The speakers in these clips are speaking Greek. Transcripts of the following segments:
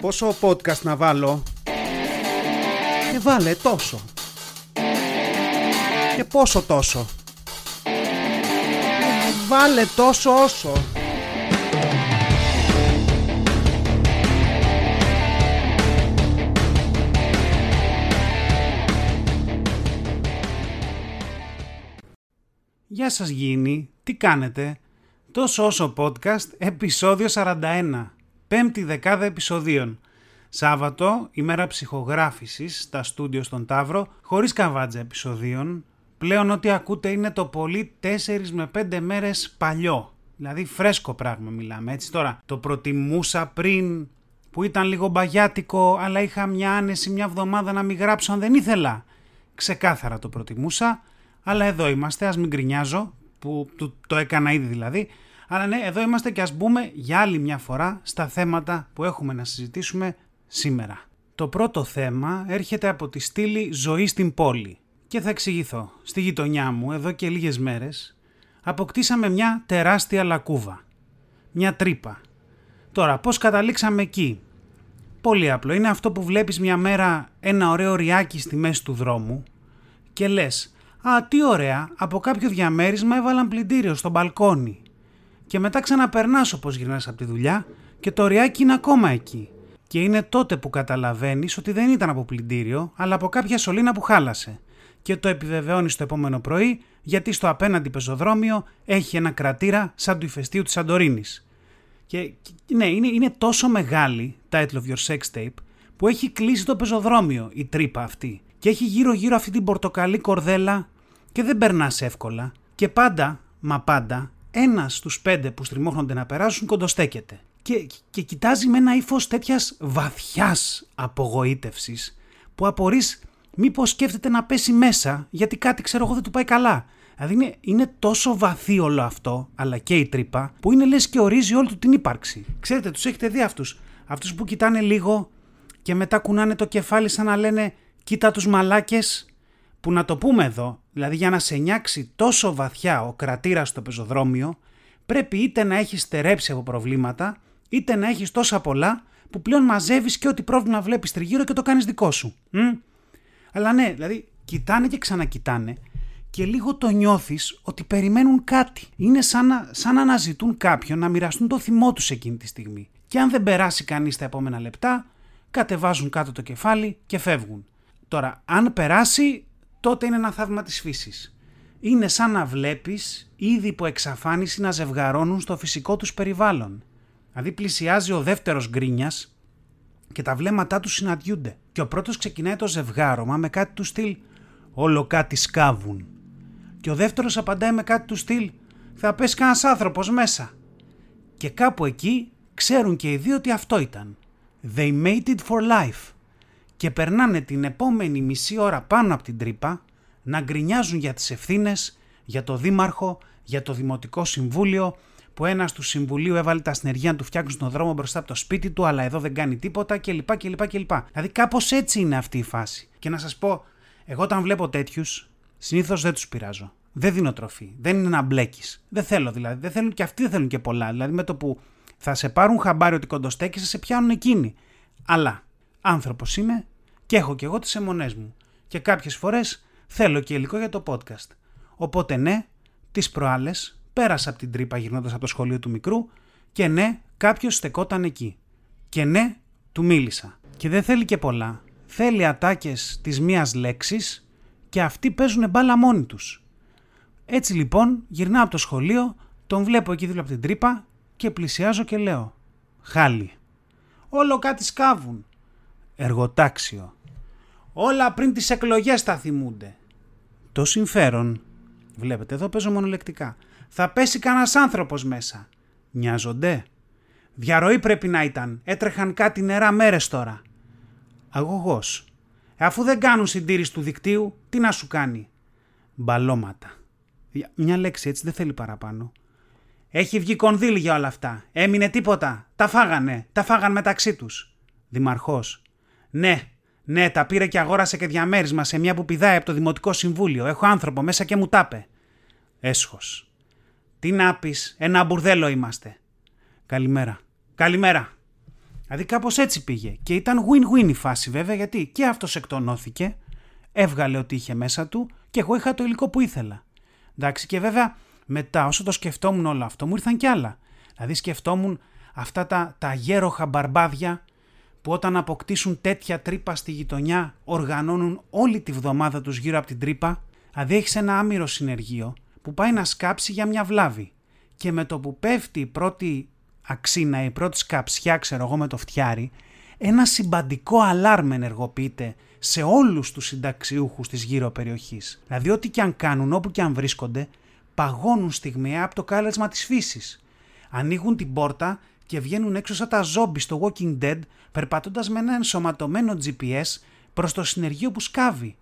Πόσο podcast να βάλω; Και βάλε τόσο. Και πόσο τόσο. Βάλε τόσο όσο. Γεια σας Γίνη, τι κάνετε; Τόσο όσο podcast, επεισόδιο 41. Πέμπτη δεκάδα επεισοδίων. Σάββατο, ημέρα ψυχογράφησης στα στούντιο στον Ταύρο, χωρίς καβάτζα επεισοδίων. Πλέον ό,τι ακούτε είναι το πολύ 4 με 5 μέρες παλιό. Δηλαδή φρέσκο πράγμα μιλάμε, έτσι τώρα. Το προτιμούσα πριν που ήταν λίγο μπαγιάτικο, αλλά είχα μια άνεση μια εβδομάδα να μην γράψω αν δεν ήθελα. Ξεκάθαρα το προτιμούσα, αλλά εδώ είμαστε, ας μην γκρινιάζω, που το έκανα ήδη δηλαδή. Αλλά ναι, εδώ είμαστε και ας μπούμε για άλλη μια φορά στα θέματα που έχουμε να συζητήσουμε σήμερα. Το πρώτο θέμα έρχεται από τη στήλη «Ζωή στην πόλη». Και θα εξηγηθώ. Στη γειτονιά μου, εδώ και λίγες μέρες, αποκτήσαμε μια τεράστια λακκούβα. Μια τρύπα. Τώρα, πώς καταλήξαμε εκεί; Πολύ απλό. Είναι αυτό που βλέπεις μια μέρα ένα ωραίο ριάκι στη μέση του δρόμου και λες «Α, τι ωραία, από κάποιο διαμέρισμα έβαλαν πλυντήριο στο μπαλκόνι». Και μετά ξαναπερνάς όπως γυρνάς από τη δουλειά και το ριάκι είναι ακόμα εκεί. Και είναι τότε που καταλαβαίνεις ότι δεν ήταν από πλυντήριο, αλλά από κάποια σωλήνα που χάλασε. Και το επιβεβαιώνεις το επόμενο πρωί, γιατί στο απέναντι πεζοδρόμιο έχει ένα κρατήρα σαν του ηφαιστείου της Σαντορίνης. Και ναι, είναι, είναι τόσο μεγάλη, title of your sex tape, που έχει κλείσει το πεζοδρόμιο η τρύπα αυτή. Και έχει γύρω-γύρω αυτή την πορτοκαλί κορδέλα και δεν περνάς εύκολα. Και πάντα, μα πάντα, ένας στους πέντε που στριμώχνονται να περάσουν κοντοστέκεται. Και, και κοιτάζει με ένα ύφος τέτοιας βαθιάς απογοήτευσης που απορείς μήπως σκέφτεται να πέσει μέσα γιατί κάτι ξέρω εγώ δεν του πάει καλά. Δηλαδή είναι, είναι τόσο βαθύ όλο αυτό, αλλά και η τρύπα, που είναι λες και ορίζει όλη του την ύπαρξη. Ξέρετε, τους έχετε δει αυτούς. Αυτούς που κοιτάνε λίγο και μετά κουνάνε το κεφάλι σαν να λένε «Κοίτα τους μαλάκες», που να το πούμε εδώ, δηλαδή για να σε νιάξει τόσο βαθιά ο κρατήρας στο πεζοδρόμιο, πρέπει είτε να έχεις στερέψει από προβλήματα, είτε να έχεις τόσα πολλά που πλέον μαζεύεις και ό,τι πρόβλημα βλέπεις τριγύρω και το κάνεις δικό σου. Μ; Αλλά ναι, δηλαδή κοιτάνε και ξανακοιτάνε και λίγο το νιώθεις ότι περιμένουν κάτι. Είναι σαν να, σαν να αναζητούν κάποιον να μοιραστούν το θυμό τους εκείνη τη στιγμή. Και αν δεν περάσει κανείς τα επόμενα λεπτά, κατεβάζουν κάτω το κεφάλι και φεύγουν. Τώρα, αν περάσει, τότε είναι ένα θαύμα της φύσης. Είναι σαν να βλέπεις ήδη υπό εξαφάνιση να ζευγαρώνουν στο φυσικό τους περιβάλλον. Δηλαδή πλησιάζει ο δεύτερος γκρίνιας και τα βλέμματά του συναντιούνται. Και ο πρώτος ξεκινάει το ζευγάρωμα με κάτι του στυλ «Όλο κάτι σκάβουν». Και ο δεύτερος απαντάει με κάτι του στυλ «Θα πέσει κανένας άνθρωπος μέσα». Και κάπου εκεί ξέρουν και οι δύο ότι αυτό ήταν. They made it for life και περνάνε την επόμενη μισή ώρα πάνω από την τρύπα να γκρινιάζουν για τις ευθύνες, για το δήμαρχο, για το δημοτικό συμβούλιο, που ένας του συμβουλίου έβαλε τα συνεργεία να του φτιάξουν στον δρόμο μπροστά από το σπίτι του, αλλά εδώ δεν κάνει τίποτα κλπ. κλπ, κλπ. Δηλαδή κάπως έτσι είναι αυτή η φάση. Και να σας πω, εγώ όταν βλέπω τέτοιους, συνήθως δεν τους πειράζω. Δεν δίνω τροφή. Δεν είναι να μπλέκεις. Δεν θέλω δηλαδή. Δεν θέλουν και αυτοί δεν θέλουν και πολλά. Δηλαδή με το που θα σε πάρουν χαμπάρι ότι κοντοστέκει, σε πιάνουν εκείνοι. Αλλά άνθρωπος είμαι και έχω και εγώ τις αιμονές μου. Και κάποιες φορές θέλω και υλικό για το podcast. Οπότε ναι, τις προάλλες πέρασα από την τρύπα γυρνώντας από το σχολείο του μικρού και ναι, κάποιος στεκόταν εκεί. Και ναι, του μίλησα. Και δεν θέλει και πολλά. Θέλει ατάκες της μίας λέξης και αυτοί παίζουν μπάλα μόνοι τους. Έτσι λοιπόν γυρνάω από το σχολείο, τον βλέπω εκεί δίπλα από την τρύπα και πλησιάζω και λέω «Χάλι». «Όλο κάτι σκάβουν». «Εργοτάξιο». Όλα πριν τις εκλογές θα θυμούνται. Το συμφέρον, βλέπετε εδώ παίζω μονολεκτικά, θα πέσει κανένας άνθρωπος μέσα. Νοιάζονται. Διαρροή πρέπει να ήταν. Έτρεχαν κάτι νερά μέρες τώρα. Αγωγός. Ε, αφού δεν κάνουν συντήρηση του δικτύου, τι να σου κάνει. Μπαλώματα. Μια λέξη έτσι δεν θέλει παραπάνω. Έχει βγει κονδύλι για όλα αυτά. Έμεινε τίποτα. Τα φάγανε. Τα φάγαν μεταξύ τους. Δημαρχός. Ναι, ναι, τα πήρε και αγόρασε και διαμέρισμα σε μια που πηδάει από το Δημοτικό Συμβούλιο. Έχω άνθρωπο μέσα και μου τάπε. Έσχος. Τι να πεις, ένα μπουρδέλο είμαστε. Καλημέρα. Καλημέρα. Δηλαδή κάπως έτσι πήγε. Και ήταν win-win η φάση βέβαια γιατί και αυτός εκτονώθηκε, έβγαλε ό,τι είχε μέσα του και εγώ είχα το υλικό που ήθελα. Εντάξει και βέβαια μετά όσο το σκεφτόμουν όλο αυτό μου ήρθαν κι άλλα. Δηλαδή σκεφτόμουν αυτά τα, τα γέροχα μπαρμπάδια που όταν αποκτήσουν τέτοια τρύπα στη γειτονιά οργανώνουν όλη τη βδομάδα τους γύρω από την τρύπα. Δηλαδή έχει ένα άμυρο συνεργείο που πάει να σκάψει για μια βλάβη. Και με το που πέφτει η πρώτη αξίνα, η πρώτη σκαψιά, ξέρω εγώ με το φτιάρι, ένα συμπαντικό αλάρμ ενεργοποιείται σε όλους τους συνταξιούχους της γύρω περιοχής. Δηλαδή ό,τι και αν κάνουν, όπου και αν βρίσκονται, παγώνουν στιγμιαία από το κάλεσμα της φύσης. Ανοίγουν την πόρτα και βγαίνουν έξω σαν τα ζόμπι στο Walking Dead, περπατώντας με ένα ενσωματωμένο GPS προς το συνεργείο που σκάβει.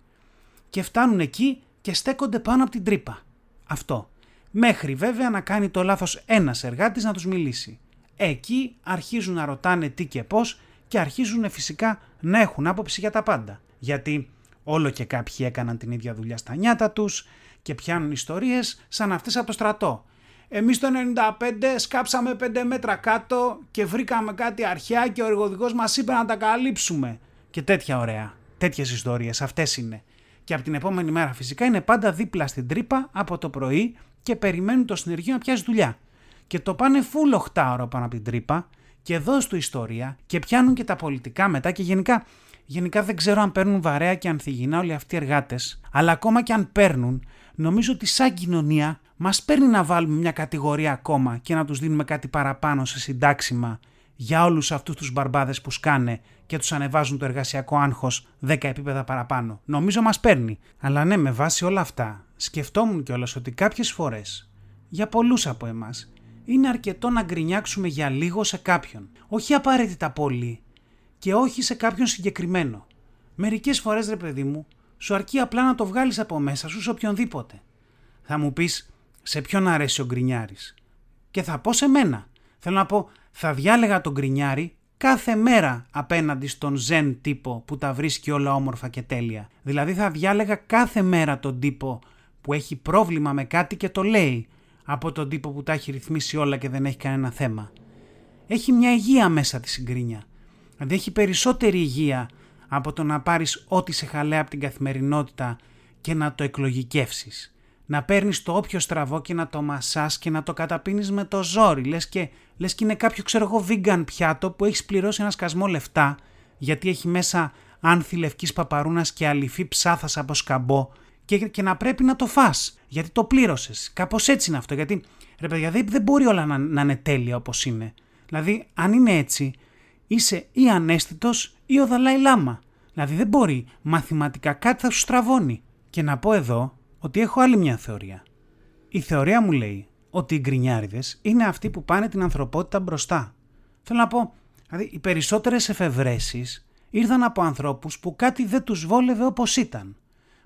Και φτάνουν εκεί και στέκονται πάνω από την τρύπα. Αυτό. Μέχρι βέβαια να κάνει το λάθος ένας εργάτης να τους μιλήσει. Εκεί αρχίζουν να ρωτάνε τι και πώς και αρχίζουν φυσικά να έχουν άποψη για τα πάντα. Γιατί όλο και κάποιοι έκαναν την ίδια δουλειά στα νιάτα τους και πιάνουν ιστορίες σαν αυτές από το στρατό. Εμείς το 95 σκάψαμε 5 μέτρα κάτω και βρήκαμε κάτι αρχαία και ο εργοδικός μας είπε να τα καλύψουμε. Και τέτοια ωραία. Τέτοιες ιστορίες αυτές είναι. Και από την επόμενη μέρα φυσικά είναι πάντα δίπλα στην τρύπα από το πρωί και περιμένουν το συνεργείο να πιάσει δουλειά. Και το πάνε φουλ 8 ώρα πάνω από την τρύπα και δώσ' του ιστορία και πιάνουν και τα πολιτικά μετά και γενικά Γενικά δεν ξέρω αν παίρνουν βαρέα και ανθυγινά όλοι αυτοί οι εργάτες, αλλά ακόμα και αν παίρνουν, νομίζω ότι σαν κοινωνία μας παίρνει να βάλουμε μια κατηγορία ακόμα και να τους δίνουμε κάτι παραπάνω σε συντάξιμα για όλους αυτούς τους μπαρμπάδες που σκάνε και τους ανεβάζουν το εργασιακό άγχος 10 επίπεδα παραπάνω. Νομίζω μας παίρνει. Αλλά ναι, με βάση όλα αυτά, σκεφτόμουν κιόλας ότι κάποιες φορές, για πολλούς από εμάς, είναι αρκετό να γκρινιάξουμε για λίγο σε κάποιον. Όχι απαραίτητα πολύ, και όχι σε κάποιον συγκεκριμένο. Μερικές φορές, ρε παιδί μου, σου αρκεί απλά να το βγάλεις από μέσα σου σε οποιονδήποτε. Θα μου πεις σε ποιον αρέσει ο γκρινιάρης; Και θα πω σε μένα. Θέλω να πω, θα διάλεγα τον γκρινιάρη κάθε μέρα απέναντι στον ζεν τύπο που τα βρίσκει όλα όμορφα και τέλεια. Δηλαδή θα διάλεγα κάθε μέρα τον τύπο που έχει πρόβλημα με κάτι και το λέει από τον τύπο που τα έχει ρυθμίσει όλα και δεν έχει κανένα θέμα. Έχει μια υγεία μέσα της συγκρίνια. Δηλαδή έχει περισσότερη υγεία από το να πάρεις ό,τι σε χαλέα από την καθημερινότητα και να το εκλογικεύσεις. Να παίρνεις το όποιο στραβό και να το μασάς και να το καταπίνεις με το ζόρι. Λες και, λες και είναι κάποιο ξέρω εγώ vegan πιάτο που έχεις πληρώσει ένα σκασμό λεφτά γιατί έχει μέσα άνθη λευκής παπαρούνας και αληφή ψάθας από σκαμπό και, και να πρέπει να το φας γιατί το πλήρωσες. Κάπως έτσι είναι αυτό γιατί ρε παιδιά δεν, μπορεί όλα να, να είναι τέλεια όπως είναι. Δηλαδή αν είναι έτσι είσαι ή ανέστητος ή ο Δαλάη Λάμα. Δηλαδή δεν μπορεί, μαθηματικά κάτι θα σου στραβώνει. Και να πω εδώ ότι έχω άλλη μια θεωρία. Η θεωρία μου λέει ότι οι γκρινιάριδες είναι αυτοί που πάνε την ανθρωπότητα μπροστά. Θέλω να πω, δηλαδή οι περισσότερες εφευρέσεις ήρθαν από ανθρώπους που κάτι δεν τους βόλευε όπως ήταν.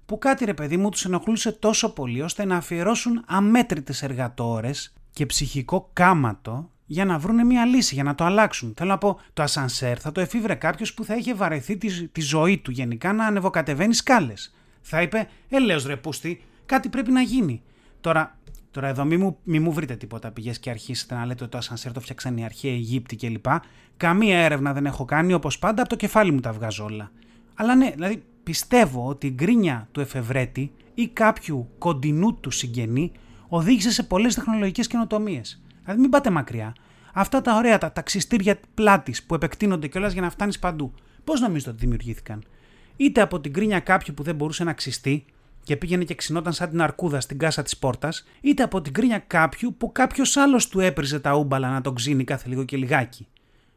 Που κάτι ρε παιδί μου τους ενοχλούσε τόσο πολύ ώστε να αφιερώσουν αμέτρητες εργατόρες και ψυχικό κάματο για να βρουν μια λύση, για να το αλλάξουν. Θέλω να πω, το ασανσέρ θα το εφήβρε κάποιος που θα είχε βαρεθεί τη, τη ζωή του γενικά να ανεβοκατεβαίνει σκάλες. Θα είπε, Ελέω ρε πούστη, κάτι πρέπει να γίνει. Τώρα, τώρα εδώ μη μου, μη μου βρείτε τίποτα πηγές και αρχίσετε να λέτε ότι το ασανσέρ το φτιάξαν οι αρχαίοι Αιγύπτιοι κλπ. Καμία έρευνα δεν έχω κάνει, όπως πάντα από το κεφάλι μου τα βγάζω όλα. Αλλά ναι, δηλαδή πιστεύω ότι η γκρίνια του εφευρέτη ή κάποιου κοντινού του συγγενή οδήγησε σε πολλές τεχνολογικές καινοτομίες. Δηλαδή μην πάτε μακριά. Αυτά τα ωραία τα ταξιστήρια πλάτης που επεκτείνονται κιόλας για να φτάνεις παντού. Πώς νομίζετε ότι δημιουργήθηκαν; Είτε από την κρίνια κάποιου που δεν μπορούσε να ξυστεί και πήγαινε και ξυνόταν σαν την αρκούδα στην κάσα της πόρτας, είτε από την κρίνια κάποιου που κάποιος άλλος του έπριζε τα ούμπαλα να τον ξύνει κάθε λίγο και λιγάκι.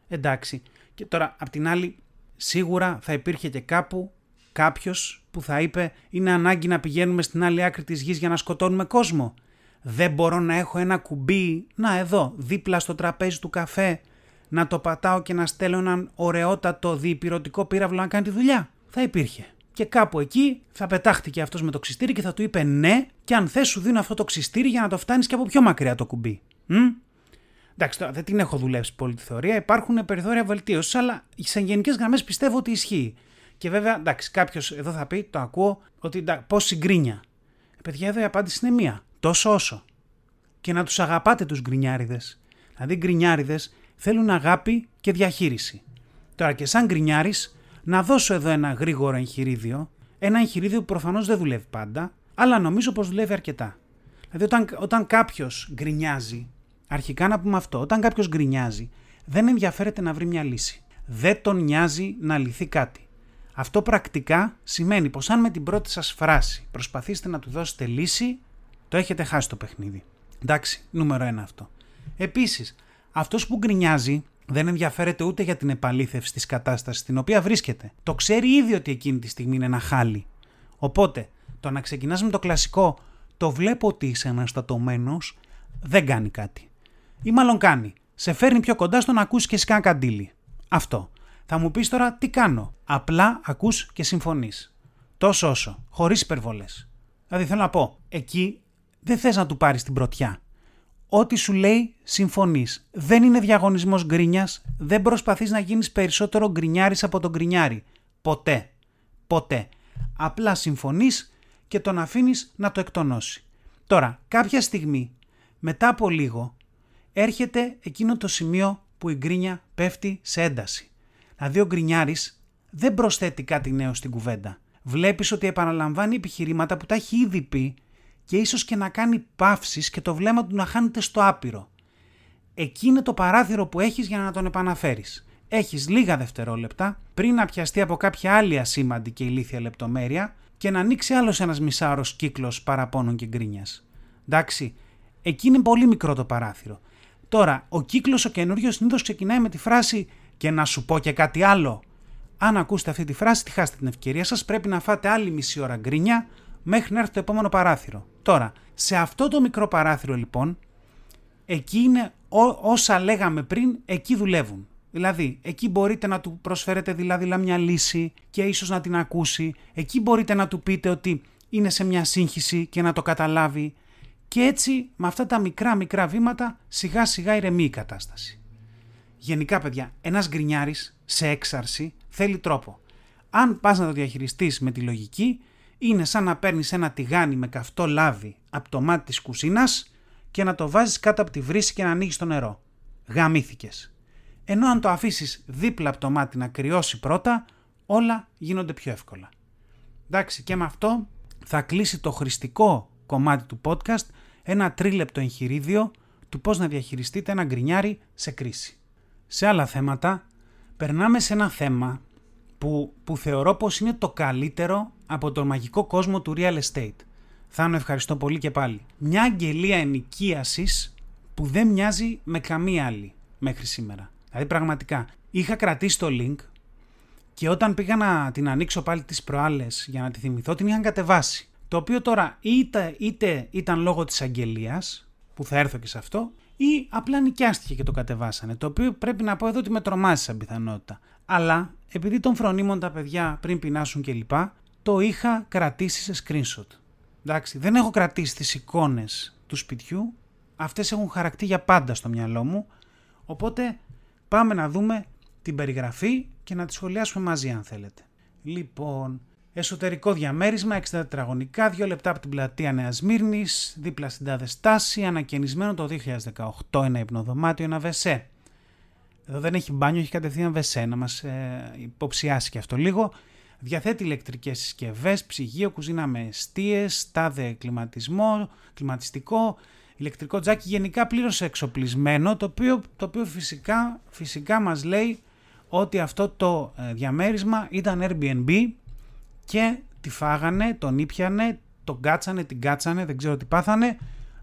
Εντάξει. Και τώρα, απ' την άλλη, σίγουρα θα υπήρχε και κάπου κάποιος που θα είπε: Είναι ανάγκη να πηγαίνουμε στην άλλη άκρη της γης για να σκοτώνουμε κόσμο. Δεν μπορώ να έχω ένα κουμπί, να εδώ, δίπλα στο τραπέζι του καφέ, να το πατάω και να στέλνω έναν ωραιότατο διπυρωτικό πύραυλο να κάνει τη δουλειά. Θα υπήρχε. Και κάπου εκεί θα πετάχτηκε αυτός με το ξυστήρι και θα του είπε ναι, και αν θες σου δίνω αυτό το ξυστήρι για να το φτάνεις και από πιο μακριά το κουμπί. Μ; Εντάξει, τώρα δεν την έχω δουλέψει πολύ τη θεωρία. Υπάρχουν περιθώρια βελτίωσης, αλλά σε γενικές γραμμές πιστεύω ότι ισχύει. Και βέβαια, εντάξει, κάποιος εδώ θα πει, το ακούω, ότι πώς συγκρίνια. Ε, παιδιά, εδώ η απάντηση είναι μία τόσο όσο. Και να τους αγαπάτε τους γκρινιάριδες. Δηλαδή οι γκρινιάριδες θέλουν αγάπη και διαχείριση. Τώρα και σαν γκρινιάρης, να δώσω εδώ ένα γρήγορο εγχειρίδιο. Ένα εγχειρίδιο που προφανώς δεν δουλεύει πάντα, αλλά νομίζω πως δουλεύει αρκετά. Δηλαδή, όταν, όταν κάποιος γκρινιάζει, αρχικά να πούμε αυτό, όταν κάποιος γκρινιάζει, δεν ενδιαφέρεται να βρει μια λύση. Δεν τον νοιάζει να λυθεί κάτι. Αυτό πρακτικά σημαίνει πως αν με την πρώτη σας φράση προσπαθήσετε να του δώσετε λύση, το έχετε χάσει το παιχνίδι. Εντάξει, νούμερο ένα αυτό. Επίσης, αυτός που γκρινιάζει δεν ενδιαφέρεται ούτε για την επαλήθευση της κατάστασης στην οποία βρίσκεται. Το ξέρει ήδη ότι εκείνη τη στιγμή είναι ένα χάλι. Οπότε, το να ξεκινάς με το κλασικό «το βλέπω ότι είσαι αναστατωμένος» δεν κάνει κάτι. Ή μάλλον κάνει. Σε φέρνει πιο κοντά στο να ακούσεις και εσύ καν καντήλι. Αυτό. Θα μου πεις τώρα τι κάνω. Απλά ακούς και συμφωνείς. Τόσο όσο. Χωρίς υπερβολές. Δηλαδή θέλω να πω, εκεί δεν θες να του πάρεις την πρωτιά. Ό,τι σου λέει συμφωνείς. Δεν είναι διαγωνισμός γκρίνια, δεν προσπαθείς να γίνεις περισσότερο γκρινιάρης από τον γκρινιάρη. Ποτέ. Ποτέ. Απλά συμφωνείς και τον αφήνεις να το εκτονώσει. Τώρα, κάποια στιγμή, μετά από λίγο, έρχεται εκείνο το σημείο που η γκρίνια πέφτει σε ένταση. Δηλαδή ο γκρινιάρης δεν προσθέτει κάτι νέο στην κουβέντα. Βλέπεις ότι επαναλαμβάνει επιχειρήματα που τα έχει ήδη πει και ίσως και να κάνει παύσεις και το βλέμμα του να χάνεται στο άπειρο. Εκεί είναι το παράθυρο που έχεις για να τον επαναφέρεις. Έχεις λίγα δευτερόλεπτα πριν να πιαστεί από κάποια άλλη ασήμαντη και ηλίθια λεπτομέρεια και να ανοίξει άλλος ένας μισάρος κύκλος παραπώνων και γκρίνιας. Εντάξει, εκεί είναι πολύ μικρό το παράθυρο. Τώρα, ο κύκλος ο καινούριο συνήθως ξεκινάει με τη φράση «και να σου πω και κάτι άλλο». Αν ακούσετε αυτή τη φράση, τη χάσετε την ευκαιρία σας, πρέπει να φάτε άλλη μισή ώρα γκρίνια μέχρι να έρθει το επόμενο παράθυρο. Τώρα, σε αυτό το μικρό παράθυρο λοιπόν, εκεί είναι όσα λέγαμε πριν, εκεί δουλεύουν. Δηλαδή, εκεί μπορείτε να του προσφέρετε δηλαδή μια λύση και ίσως να την ακούσει. Εκεί μπορείτε να του πείτε ότι είναι σε μια σύγχυση και να το καταλάβει. Και έτσι, με αυτά τα μικρά μικρά βήματα, σιγά σιγά ηρεμεί η κατάσταση. Γενικά, παιδιά, ένας γκρινιάρης σε έξαρση θέλει τρόπο. Αν πας να το διαχειριστείς με τη λογική, είναι σαν να παίρνεις ένα τηγάνι με καυτό λάδι από το μάτι της κουζίνας και να το βάζεις κάτω από τη βρύση και να ανοίγεις το νερό. Γαμήθηκες. Ενώ αν το αφήσεις δίπλα από το μάτι να κρυώσει πρώτα, όλα γίνονται πιο εύκολα. Εντάξει, και με αυτό θα κλείσει το χρηστικό κομμάτι του podcast ένα τρίλεπτο εγχειρίδιο του πώς να διαχειριστείτε ένα γκρινιάρι σε κρίση. Σε άλλα θέματα, περνάμε σε ένα θέμα που, που θεωρώ πως είναι το καλύτερο από τον μαγικό κόσμο του real estate. Θάνο ευχαριστώ πολύ και πάλι. Μια αγγελία ενοικίασης που δεν μοιάζει με καμία άλλη μέχρι σήμερα. Δηλαδή πραγματικά είχα κρατήσει το link και όταν πήγα να την ανοίξω πάλι τις προάλλες για να τη θυμηθώ την είχαν κατεβάσει. Το οποίο τώρα είτε, είτε ήταν λόγω της αγγελίας που θα έρθω και σε αυτό ή απλά νοικιάστηκε και το κατεβάσανε. Το οποίο πρέπει να πω εδώ ότι με τρομάζει σαν πιθανότητα. Αλλά επειδή τον φρονίμουν τα παιδιά πριν πεινάσουν κλπ, το είχα κρατήσει σε screenshot. Εντάξει, δεν έχω κρατήσει τις εικόνες του σπιτιού, αυτές έχουν χαρακτή για πάντα στο μυαλό μου, οπότε πάμε να δούμε την περιγραφή και να τη σχολιάσουμε μαζί αν θέλετε. Λοιπόν, εσωτερικό διαμέρισμα 60 τετραγωνικά, 2 λεπτά από την πλατεία Νέας Μύρνης, δίπλα στην τάδε στάση, ανακαινισμένο το 2018, ένα υπνοδωμάτιο, ένα βεσέ. Εδώ δεν έχει μπάνιο, έχει κατευθείαν βεσέ, να μας ε, υποψιάσει και αυτό λίγο. Διαθέτει ηλεκτρικές συσκευές, ψυγείο, κουζίνα με αιστείες, τάδε κλιματισμό, κλιματιστικό, ηλεκτρικό τζάκι, γενικά πλήρως εξοπλισμένο, το οποίο, το οποίο φυσικά, φυσικά μας λέει ότι αυτό το ε, διαμέρισμα ήταν Airbnb και τη φάγανε, τον ήπιανε, τον κάτσανε, την κάτσανε, δεν ξέρω τι πάθανε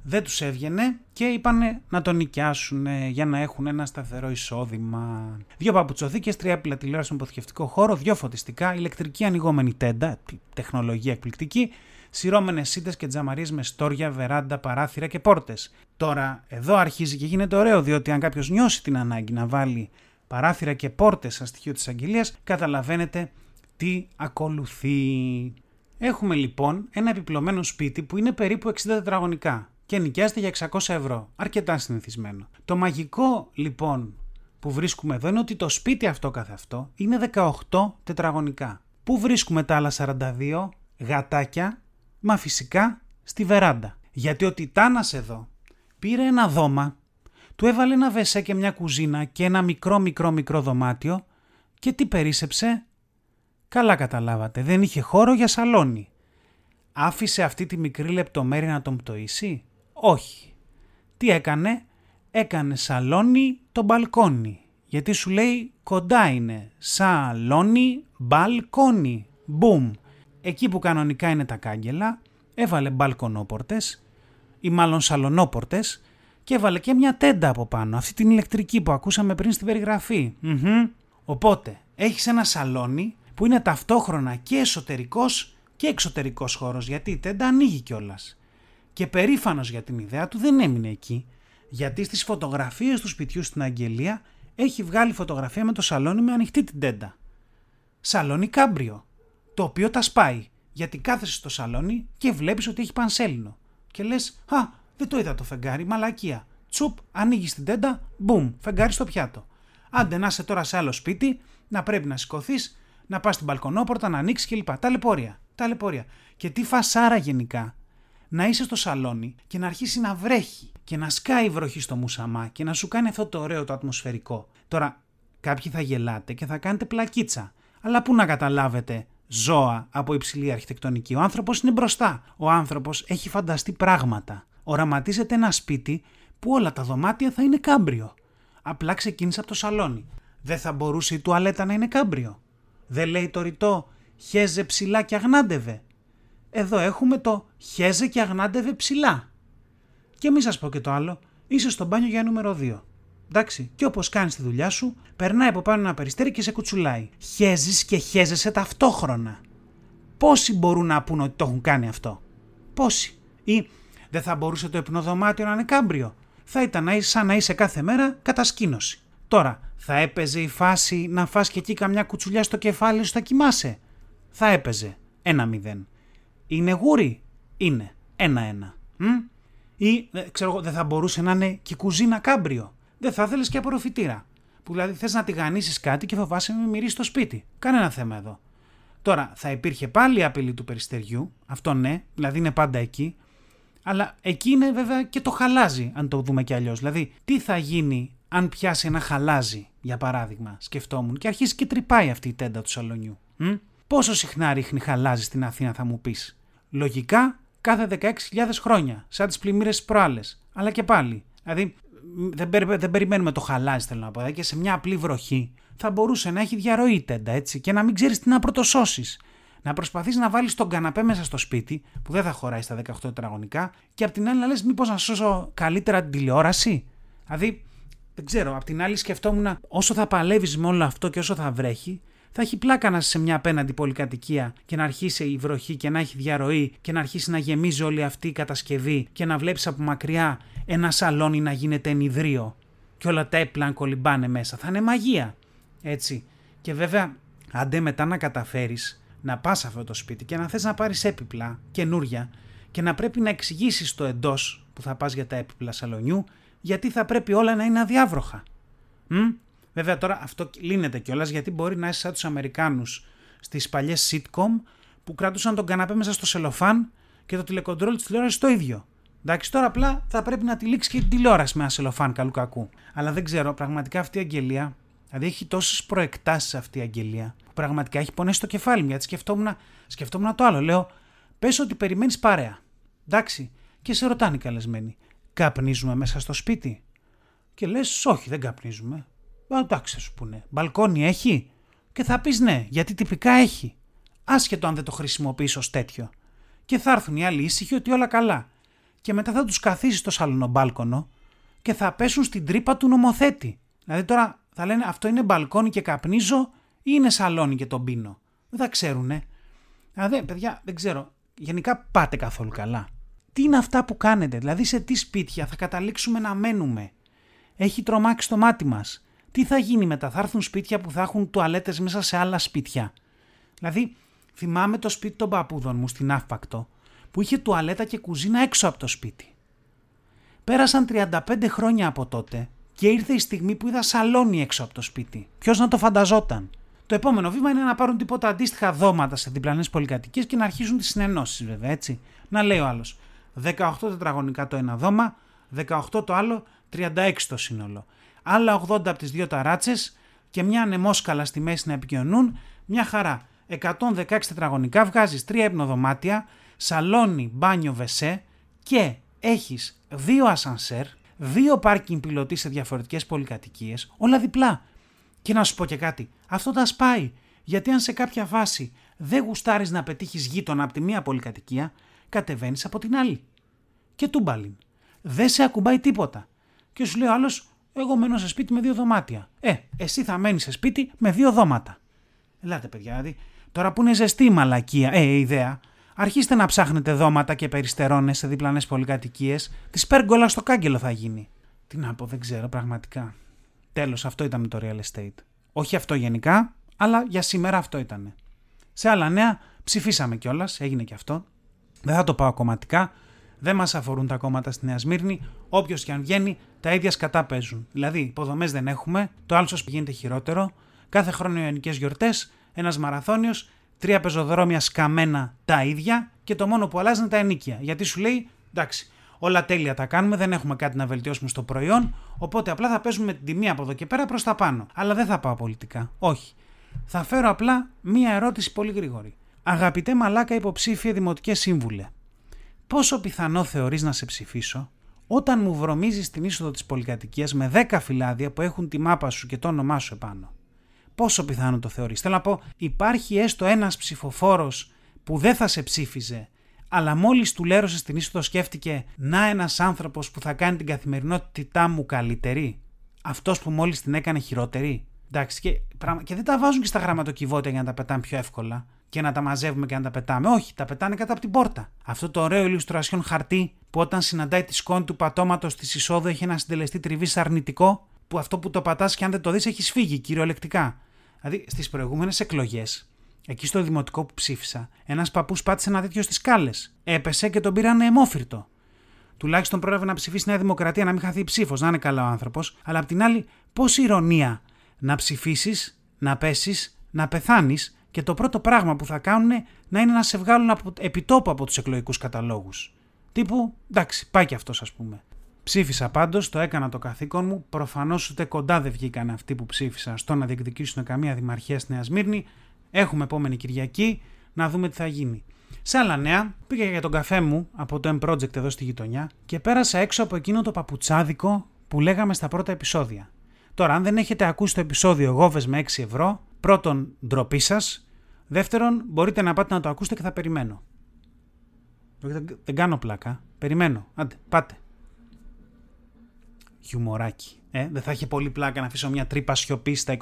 δεν τους έβγαινε και είπαν να τον νοικιάσουν για να έχουν ένα σταθερό εισόδημα. Δύο παπουτσοθήκες, τρία έπιπλα τηλεόρασης με αποθηκευτικό χώρο, δύο φωτιστικά, ηλεκτρική ανοιγόμενη τέντα, τεχνολογία εκπληκτική, σειρώμενες σύντες και τζαμαρίες με στόρια, βεράντα, παράθυρα και πόρτες. Τώρα, εδώ αρχίζει και γίνεται ωραίο, διότι αν κάποιος νιώσει την ανάγκη να βάλει παράθυρα και πόρτες σαν στοιχείο της αγγελίας, καταλαβαίνετε τι ακολουθεί. Έχουμε λοιπόν ένα επιπλωμένο σπίτι που είναι περίπου 60 τετραγωνικά και νοικιάζεται για 600 ευρώ. Αρκετά συνηθισμένο. Το μαγικό λοιπόν που βρίσκουμε εδώ είναι ότι το σπίτι αυτό καθ' αυτό είναι 18 τετραγωνικά. Πού βρίσκουμε τα άλλα 42 γατάκια, μα φυσικά στη βεράντα. Γιατί ο Τιτάνας εδώ πήρε ένα δώμα, του έβαλε ένα βεσέ και μια κουζίνα και ένα μικρό μικρό μικρό δωμάτιο Και τι περίσεψε; Καλά καταλάβατε, δεν είχε χώρο για σαλόνι. Άφησε αυτή τη μικρή λεπτομέρεια να τον πτωίσει; Όχι. Τι έκανε; Έκανε σαλόνι το μπαλκόνι. Γιατί σου λέει κοντά είναι. Σαλόνι, μπαλκόνι. Μπουμ. Εκεί που κανονικά είναι τα κάγκελα, έβαλε μπαλκονόπορτες ή μάλλον σαλονόπορτες και έβαλε και μια τέντα από πάνω, αυτή την ηλεκτρική που ακούσαμε πριν στην περιγραφη Οπότε, έχεις ένα σαλόνι που είναι ταυτόχρονα και εσωτερικός και εξωτερικός χώρος, γιατί η τέντα ανοίγει κιόλας. Και περήφανος για την ιδέα του δεν έμεινε εκεί, γιατί στις φωτογραφίες του σπιτιού στην Αγγελία έχει βγάλει φωτογραφία με το σαλόνι με ανοιχτή την τέντα. Σαλόνι κάμπριο, το οποίο τα σπάει, γιατί κάθεσαι στο σαλόνι και βλέπεις ότι έχει πανσέλινο. Και λες, α, δεν το είδα το φεγγάρι, μαλακία. Τσουπ, ανοίγεις την τέντα, μπουμ, φεγγάρι στο πιάτο. Άντε να είσαι τώρα σε άλλο σπίτι, να πρέπει να σηκωθείς, να πας στην μπαλκονόπορτα, να ανοίξεις κλπ. Ταλαιπωρία. Ταλαιπωρία. Και τι φασάρα γενικά; Να είσαι στο σαλόνι και να αρχίσει να βρέχει και να σκάει η βροχή στο μουσαμά και να σου κάνει αυτό το ωραίο το ατμοσφαιρικό. Τώρα, κάποιοι θα γελάτε και θα κάνετε πλακίτσα. Αλλά πού να καταλάβετε ζώα από υψηλή αρχιτεκτονική; Ο άνθρωπος είναι μπροστά. Ο άνθρωπος έχει φανταστεί πράγματα. Οραματίζεται ένα σπίτι που όλα τα δωμάτια θα είναι κάμπριο. Απλά ξεκίνησε από το σαλόνι. Δεν θα μπορούσε η τουαλέτα να είναι κάμπριο. Δεν λέει το ρητό «χέζε ψηλά και αγνάντευε». Εδώ έχουμε το «χέζε και αγνάντευε ψηλά». Και μη σας πω και το άλλο, είσαι στο μπάνιο για νούμερο 2. Εντάξει, και όπως κάνεις τη δουλειά σου, περνάει από πάνω ένα περιστέρι και σε κουτσουλάει. Χέζεις και χέζεσαι ταυτόχρονα. Πόσοι μπορούν να πούν ότι το έχουν κάνει αυτό; Πόσοι; Ή δεν θα μπορούσε το υπνοδωμάτιο να είναι κάμπριο; Θα ήταν σαν να είσαι κάθε μέρα κατασκήνωση. Τώρα, θα έπαιζε η φάση να φας και εκεί καμιά κουτσουλιά στο κεφάλι σου θα κοιμάσαι. Θα έπαιζε. Ένα μηδέν. Είναι γούρι; Είναι. Ένα-ένα. Ή, ε, ξέρω δεν θα μπορούσε να είναι και κουζίνα κάμπριο δεν θα ήθελε και απορροφητήρα. Που δηλαδή θες να τηγανίσει κάτι και φοβάσαι με μυρίσει στο σπίτι. Κανένα θέμα εδώ. Τώρα, θα υπήρχε πάλι η απειλή του περιστεριού, αυτό ναι, δηλαδή είναι πάντα εκεί, αλλά εκεί είναι βέβαια και το χαλάζι, αν το δούμε κι αλλιώς. Δηλαδή, τι θα γίνει αν πιάσει ένα χαλάζι, για παράδειγμα, σκεφτόμουν, και αρχίσει και τρυπάει αυτή η τέντα του σαλονιού. Μ; Πόσο συχνά ρίχνει χαλάζι στην Αθήνα, θα μου πεις; Λογικά κάθε 16.000 χρόνια, σαν τις πλημμύρες προάλλες. Αλλά και πάλι. Δηλαδή, δεν, δεν περιμένουμε το χαλάζι, θέλω να πω. Και σε μια απλή βροχή θα μπορούσε να έχει διαρροή τέντα έτσι και να μην ξέρεις τι να πρωτοσώσεις. Να προσπαθείς να βάλεις τον καναπέ μέσα στο σπίτι, που δεν θα χωράει στα 18 τετραγωνικά, και απ' την άλλη να λες: Μήπως να σώσω καλύτερα την τηλεόραση; Δηλαδή, δεν ξέρω, απ' την άλλη σκεφτόμουν όσο θα παλεύεις με όλο αυτό και όσο θα βρέχει, θα έχει πλάκα να είσαι σε μια απέναντι πολυκατοικία και να αρχίσει η βροχή και να έχει διαρροή και να αρχίσει να γεμίζει όλη αυτή η κατασκευή και να βλέπεις από μακριά ένα σαλόνι να γίνεται ενιδρίο και όλα τα έπλα να κολυμπάνε μέσα. Θα είναι μαγεία. Έτσι. Και βέβαια, αντέ μετά να καταφέρεις να πας σε αυτό το σπίτι και να θες να πάρεις έπιπλα καινούρια και να πρέπει να εξηγήσεις το εντός που θα πας για τα έπιπλα σαλονιού, γιατί θα πρέπει όλα να είναι αδιάβροχα. Μ; Βέβαια τώρα αυτό λύνεται κιόλας γιατί μπορεί να είσαι σαν τους Αμερικάνους στις παλιές sitcom που κρατούσαν τον καναπέ μέσα στο σελοφάν και το τηλεκοντρόλ της τηλεόρασης το ίδιο. Εντάξει, τώρα απλά θα πρέπει να τυλίξει και την τηλεόραση με ένα σελοφάν καλού κακού. Αλλά δεν ξέρω, πραγματικά αυτή η αγγελία, δηλαδή έχει τόσες προεκτάσεις αυτή η αγγελία, που πραγματικά έχει πονέσει το κεφάλι μου. Γιατί σκεφτόμουν, σκεφτόμουν το άλλο. Λέω, πες ότι περιμένεις παρέα. Εντάξει, και σε ρωτάνε οι καλεσμένοι, καπνίζουμε μέσα στο σπίτι. Και λες, όχι, δεν καπνίζουμε. Εντάξει, σου πούνε. Μπαλκόνι έχει; Και θα πεις ναι, γιατί τυπικά έχει. Άσχετο αν δεν το χρησιμοποιείς ως τέτοιο. Και θα έρθουν οι άλλοι ήσυχοι ότι όλα καλά. Και μετά θα τους καθίσει στο σαλονομπάλκονο και θα πέσουν στην τρύπα του νομοθέτη. Δηλαδή τώρα θα λένε αυτό είναι μπαλκόνι και καπνίζω ή είναι σαλόνι και τον πίνω. Δεν θα ξέρουνε. Δηλαδή, παιδιά, δεν ξέρω. Γενικά πάτε καθόλου καλά. Τι είναι αυτά που κάνετε, δηλαδή σε τι σπίτια θα καταλήξουμε να μένουμε. Έχει τρομάξει το μάτι μας τι θα γίνει μετά, θα έρθουν σπίτια που θα έχουν τουαλέτες μέσα σε άλλα σπίτια. Δηλαδή, θυμάμαι το σπίτι των παππούδων μου στην Άφπακτο, που είχε τουαλέτα και κουζίνα έξω από το σπίτι. Πέρασαν 35 χρόνια από τότε και ήρθε η στιγμή που είδα σαλόνι έξω από το σπίτι. Ποιος να το φανταζόταν. Το επόμενο βήμα είναι να πάρουν τίποτα αντίστοιχα δώματα σε διπλανές πολυκατοικίες και να αρχίσουν τις συνενώσεις, βέβαια, έτσι. Να λέει ο άλλος. 18 τετραγωνικά το ένα δώμα, 18 το άλλο, 36 το σύνολο άλλα 80 από τις δύο ταράτσες και μια ανεμόσκαλα στη μέση να επικοινωνούν, μια χαρά. 116 τετραγωνικά, βγάζεις τρία υπνοδωμάτια, σαλόνι, μπάνιο, βεσέ και έχεις δύο ασανσέρ, δύο πάρκινγκ πιλωτή σε διαφορετικές πολυκατοικίες, όλα διπλά. Και να σου πω και κάτι, αυτό τα σπάει. Γιατί αν σε κάποια φάση δεν γουστάρεις να πετύχεις γείτονα από τη μία πολυκατοικία, κατεβαίνεις από την άλλη. Και τούμπαλιν. Δεν σε ακουμπάει τίποτα. Και σου λέει ο άλλος, εγώ μένω σε σπίτι με δύο δωμάτια. Ε, εσύ θα μένεις σε σπίτι με δύο δώματα. Ελάτε, παιδιά, δηλαδή. Τώρα που είναι ζεστή η μαλακία, ε, η ιδέα, αρχίστε να ψάχνετε δώματα και περιστερώνες σε διπλανές πολυκατοικίες. Τη πέργολα στο κάγκελο θα γίνει. Τι να πω, δεν ξέρω πραγματικά. Τέλος, αυτό ήταν το real estate. Όχι αυτό γενικά, αλλά για σήμερα αυτό ήταν. Σε άλλα νέα, ψηφίσαμε κιόλας, έγινε και αυτό. Δεν θα το πάω κομματικά. Δεν μας αφορούν τα κόμματα στη Νέα Σμύρνη. Όποιος και αν βγαίνει, τα ίδια σκατά παίζουν. Δηλαδή, υποδομές δεν έχουμε, το άλλο σας γίνεται χειρότερο. Κάθε χρόνο ιονικέ γιορτές, ένας μαραθώνιος, τρία πεζοδρόμια σκαμμένα τα ίδια και το μόνο που αλλάζει είναι τα ενίκια. Γιατί σου λέει, εντάξει, όλα τέλεια τα κάνουμε, δεν έχουμε κάτι να βελτιώσουμε στο προϊόν, οπότε απλά θα παίζουμε την τιμή από εδώ και πέρα προς τα πάνω. Αλλά δεν θα πάω πολιτικά. Όχι. Θα φέρω απλά μία ερώτηση πολύ γρήγορη. Αγαπητέ μαλάκα υποψήφια δημοτικές σύμβουλε, πόσο πιθανό θεωρείς να σε ψηφίσω όταν μου βρωμίζεις την είσοδο της πολυκατοικίας με 10 φυλάδια που έχουν τη μάπα σου και το όνομά σου επάνω; Πόσο πιθανό το θεωρείς; Θέλω να πω, υπάρχει έστω ένας ψηφοφόρος που δεν θα σε ψήφιζε, αλλά μόλις του λέρωσες την είσοδο σκέφτηκε να ένας άνθρωπος που θα κάνει την καθημερινότητά μου καλύτερη. Αυτός που μόλις την έκανε χειρότερη. Εντάξει, και, και δεν τα βάζουν και στα γραμματοκιβώτια για να τα πετάνε πιο εύκολα και να τα μαζεύουμε και να τα πετάμε. Όχι, τα πετάνε κατά από την πόρτα. Αυτό το ωραίο ηλουστρασιόν χαρτί που όταν συναντάει τη σκόνη του πατώματος της εισόδου έχει ένα συντελεστή τριβής αρνητικό, που αυτό που το πατάς και αν δεν το δεις έχεις φύγει κυριολεκτικά. Δηλαδή στις προηγούμενες εκλογές, εκεί στο δημοτικό που ψήφισα, ένας παππούς πάτησε ένα τέτοιο στις κάλε. Έπεσε και τον πήραν αιμόφυρτο. Τουλάχιστον πρόλαβε να ψηφίσει Νέα Δημοκρατία, να μην χαθεί ψήφος, να είναι καλά ο άνθρωπος. Αλλά απ' την άλλη, πόση ηρωνία να ψηφίσεις, να πέσεις, να πεθάνεις και το πρώτο πράγμα που θα κάνουν να είναι να σε βγάλουν από, επιτόπου από τους εκλογικούς καταλόγους. Τύπου, εντάξει, πάει και αυτός ας πούμε. Ψήφισα πάντως, το έκανα το καθήκον μου. Προφανώς ούτε κοντά δεν βγήκαν αυτοί που ψήφισαν στο να διεκδικήσουν καμία δημαρχία στη Νέα Σμύρνη. Έχουμε επόμενη Κυριακή να δούμε τι θα γίνει. Σε άλλα νέα, πήγα για τον καφέ μου από το M-Project εδώ στη γειτονιά και πέρασα έξω από εκείνο το παπουτσάδικο που λέγαμε στα πρώτα επεισόδια. Τώρα, αν δεν έχετε ακούσει το επεισόδιο Γόβες με 6 ευρώ, πρώτον, ντροπή σας. Δεύτερον, μπορείτε να πάτε να το ακούσετε και θα περιμένω. Δεν κάνω πλάκα. Περιμένω. Άντε, πάτε. Χιουμοράκι. Ε, δεν θα είχε πολύ πλάκα να αφήσω μια τρύπα σιωπή στα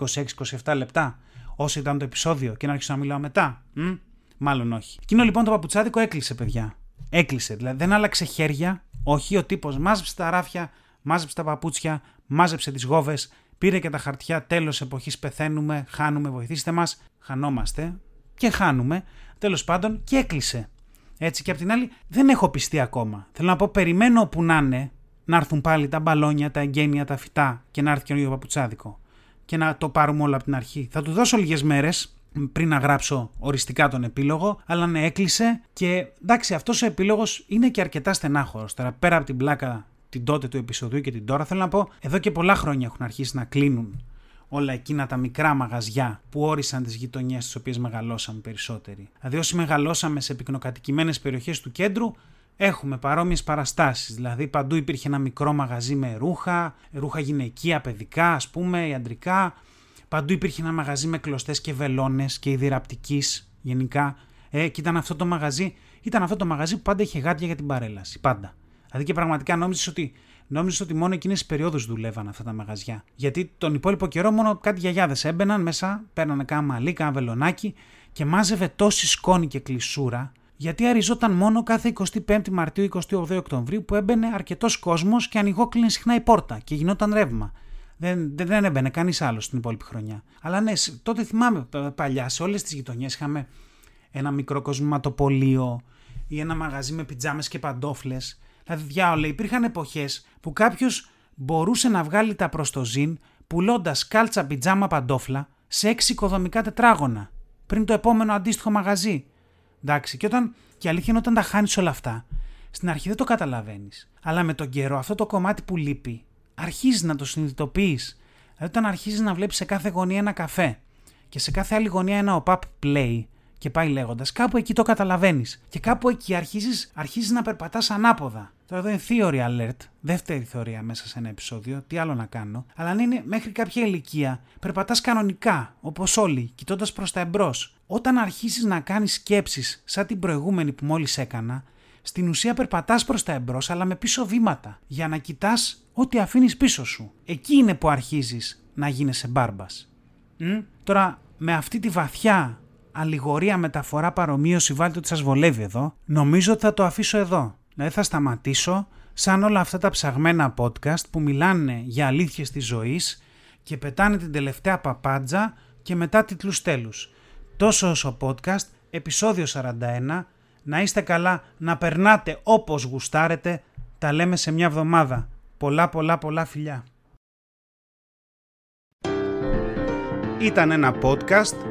26-27 λεπτά, όσο ήταν το επεισόδιο, και να αρχίσω να μιλάω μετά. Μ; Μάλλον όχι. Εκείνο λοιπόν το παπουτσάδικο έκλεισε, παιδιά. Έκλεισε. Δηλαδή δεν άλλαξε χέρια. Όχι, ο τύπος μάζεψε τα ράφια, μάζεψε τα παπούτσια, μάζεψε τις γόβες, πήρε και τα χαρτιά. Τέλος εποχής πεθαίνουμε, χάνουμε, βοηθήστε μας. Χανόμαστε και χάνουμε. Τέλος πάντων και έκλεισε. Έτσι και απ' την άλλη δεν έχω πιστεί ακόμα. Θέλω να πω, περιμένω που να είναι να έρθουν πάλι τα μπαλόνια, τα εγγένεια, τα φυτά και να έρθει και ο παπουτσάδικο. Και να το πάρουμε όλα από την αρχή. Θα του δώσω λίγες μέρες πριν να γράψω οριστικά τον επίλογο, αλλά ναι, έκλεισε και εντάξει, αυτός ο επίλογος είναι και αρκετά στενάχωρος. Τώρα, πέρα από την πλάκα την τότε του επεισοδίου και την τώρα, θέλω να πω, εδώ και πολλά χρόνια έχουν αρχίσει να κλείνουν όλα εκείνα τα μικρά μαγαζιά που όρισαν τις γειτονιές στι οποίες μεγαλώσαμε περισσότεροι. Δηλαδή, όσοι μεγαλώσαμε σε πυκνοκατοικημένες περιοχές του κέντρου, έχουμε παρόμοιες παραστάσεις. Δηλαδή, παντού υπήρχε ένα μικρό μαγαζί με ρούχα, ρούχα γυναικεία, παιδικά, ας πούμε, ιαντρικά. Παντού υπήρχε ένα μαγαζί με κλωστές και βελόνες και υδηραπτική γενικά. Ε, και ήταν αυτό το μαγαζί, ήταν αυτό το μαγαζί που πάντα είχε γάτια για την παρέλαση. Πάντα. Δηλαδή και πραγματικά νόμιζες ότι νόμιζες ότι μόνο εκείνες τι περιόδους δουλεύαν αυτά τα μαγαζιά. Γιατί τον υπόλοιπο καιρό μόνο κάτι γιαγιάδες έμπαιναν μέσα, παίρνανε κάνα μαλλί, κάνα βελονάκι και μάζευε τόση σκόνη και κλεισούρα, γιατί αριζόταν μόνο κάθε 25η Μαρτίου 28 Οκτωβρίου που έμπαινε αρκετός κόσμος και ανοιγόκλεινε συχνά η πόρτα και γινόταν ρεύμα. Δεν, δεν, δεν έμπαινε κανείς άλλος στην υπόλοιπη χρονιά. Αλλά ναι, τότε θυμάμαι παλιά σε όλες τις γειτονιές είχαμε ένα μικρό κοσμηματοπολείο ή ένα μαγαζί με πιτζάμες και παντόφλες Δηλαδή, διάολε, υπήρχαν εποχές που κάποιος μπορούσε να βγάλει τα προστοζήν πουλώντας κάλτσα πιτζάμα παντόφλα σε έξι οικοδομικά τετράγωνα πριν το επόμενο αντίστοιχο μαγαζί. Εντάξει, και, όταν, και αλήθεια είναι όταν τα χάνεις όλα αυτά, στην αρχή δεν το καταλαβαίνεις. Αλλά με τον καιρό αυτό το κομμάτι που λείπει, αρχίζεις να το συνειδητοποιείς. Δηλαδή, όταν αρχίζεις να βλέπεις σε κάθε γωνία ένα καφέ και σε κάθε άλλη γωνία ένα op-up play και πάει λέγοντας, κάπου εκεί το καταλαβαίνεις. Και κάπου εκεί αρχίζεις αρχίζεις να περπατάς ανάποδα. Τώρα εδώ είναι theory alert, δεύτερη θεωρία μέσα σε ένα επεισόδιο, τι άλλο να κάνω. Αλλά αν είναι μέχρι κάποια ηλικία, περπατάς κανονικά, όπως όλοι, κοιτώντας προς τα εμπρός. Όταν αρχίσει να κάνεις σκέψεις σαν την προηγούμενη που μόλις έκανα, στην ουσία περπατάς προς τα εμπρός, αλλά με πίσω βήματα, για να κοιτάς ό,τι αφήνεις πίσω σου. Εκεί είναι που αρχίζεις να γίνεσαι μπάρμπας. Τώρα, με αυτή τη βαθιά αλληγορία, μεταφορά, παρομοίωση, βάλτε ότι σας βολεύει εδώ, νομίζω ότι θα το αφήσω εδώ. Δηλαδή θα σταματήσω σαν όλα αυτά τα ψαγμένα podcast που μιλάνε για αλήθειες της ζωής και πετάνε την τελευταία παπάντζα και μετά τίτλους τέλους. Τόσο όσο podcast, επεισόδιο 41, να είστε καλά, να περνάτε όπως γουστάρετε, τα λέμε σε μια εβδομάδα. Πολλά πολλά πολλά φιλιά. Ήταν ένα podcast